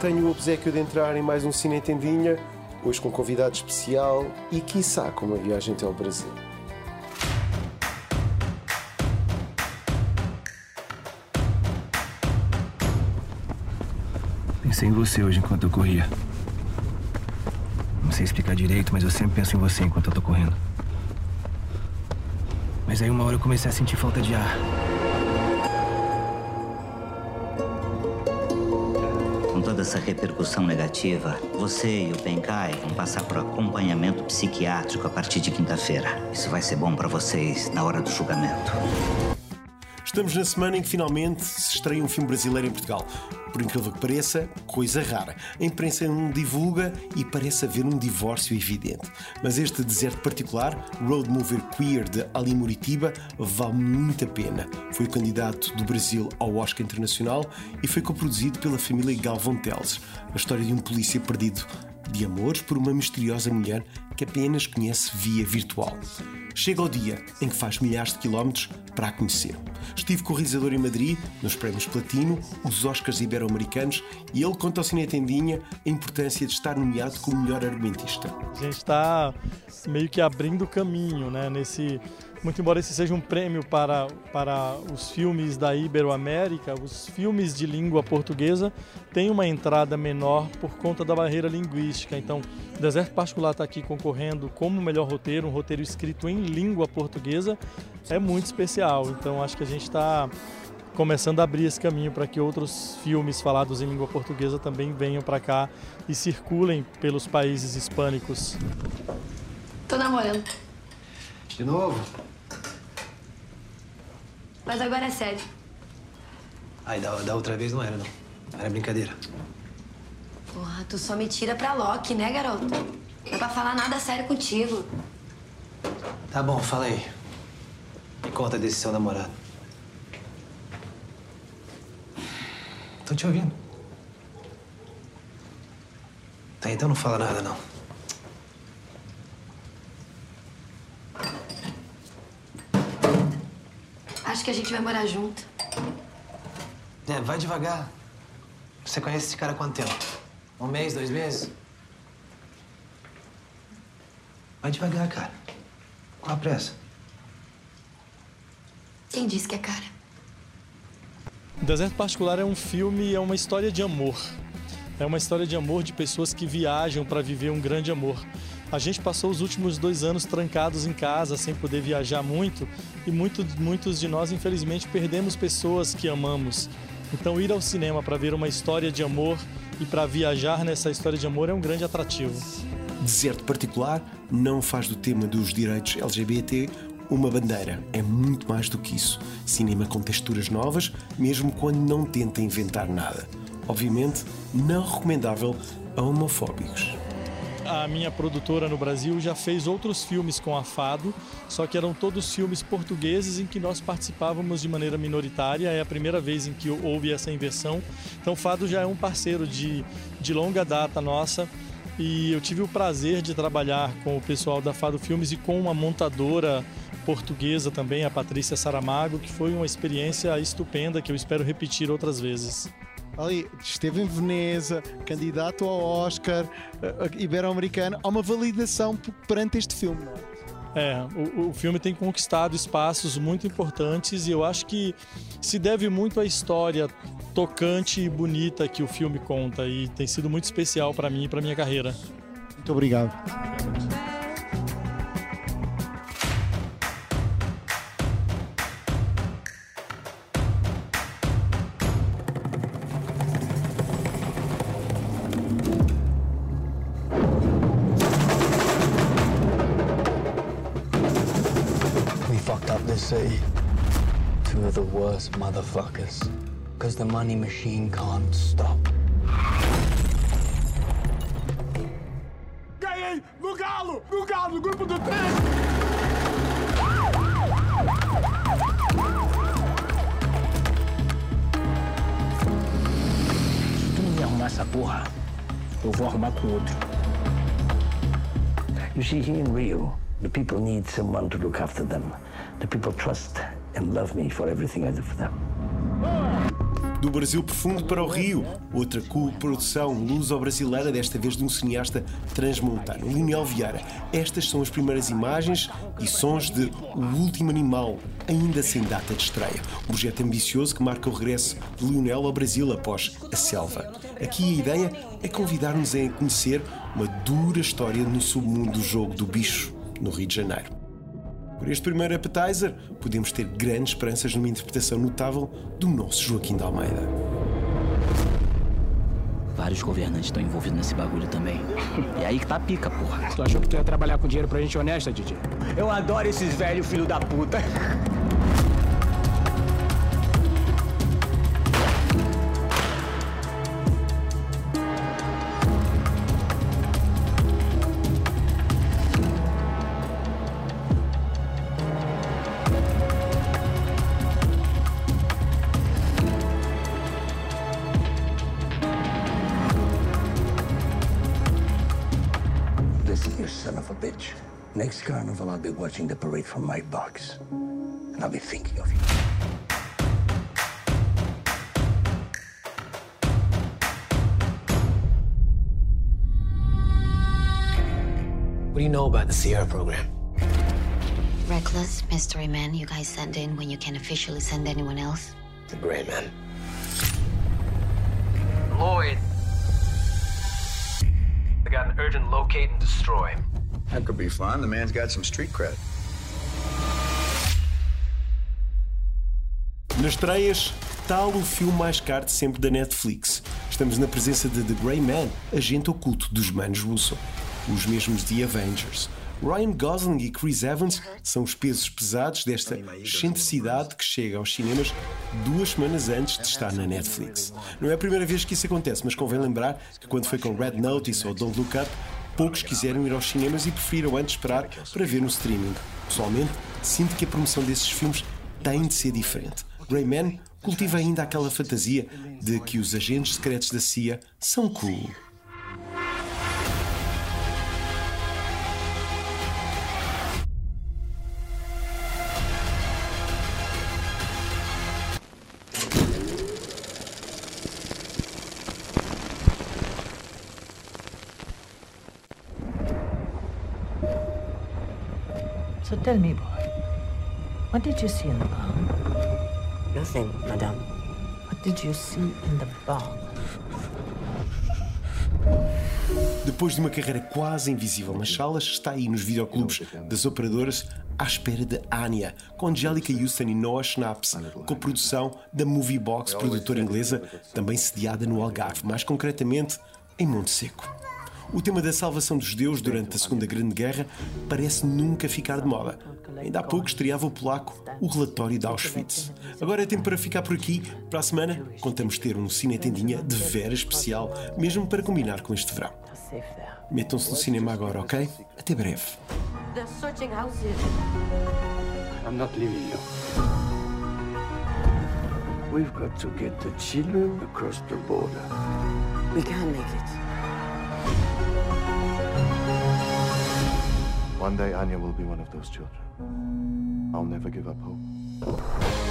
tenho o obsequio de entrar em mais um Cine Tendinha, hoje com convidado especial e, quiçá, com uma viagem até ao Brasil. Pensei em você hoje enquanto eu corria. Não sei explicar direito, mas eu sempre penso em você enquanto eu tô correndo. Mas aí uma hora eu comecei a sentir falta de ar. Toda essa repercussão negativa, você e o Penkai vão passar por acompanhamento psiquiátrico a partir de quinta-feira. Isso vai ser bom para vocês na hora do julgamento. Estamos na semana em que finalmente se estreia um filme brasileiro em Portugal. Por incrível que pareça, coisa rara. A imprensa não divulga e parece haver um divórcio evidente. Mas este deserto particular, Road Mover Queer de Ali Muritiba, vale muito a pena. Foi o candidato do Brasil ao Oscar Internacional e foi coproduzido pela família Galvão Teles. A história de um polícia perdido de amores por uma misteriosa mulher que apenas conhece via virtual. Chega o dia em que faz milhares de quilómetros para a conhecer. Estive com o realizador em Madrid, nos prémios Platino, os Oscars Ibero-Americanos, e ele conta ao Cine Tendinha a importância de estar nomeado como melhor argumentista. A gente está meio que abrindo caminho né, nesse muito embora esse seja um prêmio para, para os filmes da Iberoamérica, os filmes de língua portuguesa têm uma entrada menor por conta da barreira linguística. Então, Deserto Particular está aqui concorrendo como melhor roteiro, um roteiro escrito em língua portuguesa, é muito especial. Então, acho que a gente está começando a abrir esse caminho para que outros filmes falados em língua portuguesa também venham para cá e circulem pelos países hispânicos. Tô namorando. De novo? Mas agora é sério. Aí, da, da outra vez não era, não. Era brincadeira. Porra, tu só me tira pra Loki, né, garoto? Não é pra falar nada sério contigo. Tá bom, fala aí. Me conta desse seu namorado. Tô te ouvindo. Tá, então não fala nada, não. Acho que a gente vai morar junto. É, vai devagar. Você conhece esse cara há quanto tempo? Um mês, dois meses? Vai devagar, cara. Qual a pressa? Quem disse que é cara? Deserto Particular é um filme, é uma história de amor. É uma história de amor de pessoas que viajam para viver um grande amor. A gente passou os últimos dois anos trancados em casa, sem poder viajar muito, e muito, muitos de nós, infelizmente, perdemos pessoas que amamos. Então, ir ao cinema para ver uma história de amor e para viajar nessa história de amor é um grande atrativo. Deserto Particular não faz do tema dos direitos LGBT uma bandeira. É muito mais do que isso. Cinema com texturas novas, mesmo quando não tenta inventar nada. Obviamente, não recomendável a homofóbicos a minha produtora no Brasil já fez outros filmes com a Fado, só que eram todos filmes portugueses em que nós participávamos de maneira minoritária. É a primeira vez em que houve essa inversão. Então, Fado já é um parceiro de, de longa data nossa. E eu tive o prazer de trabalhar com o pessoal da Fado Filmes e com uma montadora portuguesa também, a Patrícia Saramago, que foi uma experiência estupenda que eu espero repetir outras vezes ali esteve em Veneza, candidato ao Oscar uh, ibero-americano, há uma validação perante este filme. É, o, o, filme tem conquistado espaços muito importantes e eu acho que se deve muito à história tocante e bonita que o filme conta e tem sido muito especial para mim e para minha carreira. Muito obrigado. City. Two of the worst motherfuckers. Because the money machine can't stop. Ganhei! No galo! No galo! No grupo do três! Se tu não me arrumar essa porra, eu vou arrumar com outro. You see, here in Rio, the people need someone to look after them. The people trust and love me for everything I do for them. Do Brasil profundo para o Rio, outra co-produção luso-brasileira, desta vez de um cineasta transmontano, Lionel Vieira. Estas são as primeiras imagens e sons de O Último Animal, ainda sem data de estreia. Um projeto ambicioso que marca o regresso de Lionel ao Brasil após A Selva. Aqui a ideia é convidar-nos a conhecer uma dura história no submundo do jogo do bicho, no Rio de Janeiro. Por este primeiro appetizer, podemos ter grandes esperanças numa interpretação notável do nosso Joaquim de Almeida. Vários governantes estão envolvidos nesse bagulho também. E aí que tá a pica, porra. Tu achou que tu ia trabalhar com dinheiro pra gente honesta, Didi? Eu adoro esses velhos filho da puta. Next carnival, I'll be watching the parade from my box. And I'll be thinking of you. What do you know about the Sierra program? Reckless mystery man you guys send in when you can't officially send anyone else. The Gray Man. Lloyd. I got an urgent locate and destroy. That could be fun. The man's got some street cred. Nas estreias, tal o filme mais caro de sempre da Netflix. Estamos na presença de The Grey Man, agente oculto dos manos Russo, os mesmos de Avengers. Ryan Gosling e Chris Evans são os pesos pesados desta excentricidade que chega aos cinemas duas semanas antes de estar na Netflix. Não é a primeira vez que isso acontece, mas convém lembrar que quando foi com Red Notice ou Don't Look Up, poucos quiseram ir aos cinemas e preferiram antes esperar para ver no streaming. Pessoalmente, sinto que a promoção desses filmes tem de ser diferente. Rayman cultiva ainda aquela fantasia de que os agentes secretos da CIA são cool. So tell me, boy, what did you see in the barn? Nothing, madame. What did you see in the barn? Depois de uma carreira quase invisível nas salas, está aí nos videoclubes das operadoras à espera de Anya, com Angelica Houston e Noah Schnaps, com produção da Movie Box, produtora inglesa, também sediada no Algarve, mais concretamente em Monte Seco. O tema da salvação dos judeus durante a Segunda Grande Guerra parece nunca ficar de moda. Ainda há pouco estreava o polaco O Relatório de Auschwitz. Agora é tempo para ficar por aqui. Para a semana, contamos ter um cinetendinha de vera especial, mesmo para combinar com este verão. Metam-se no cinema agora, ok? Até breve. I'm not leaving you. We've got to get the children across the border. We can make it. One day, Anya will be one of those children. I'll never give up hope.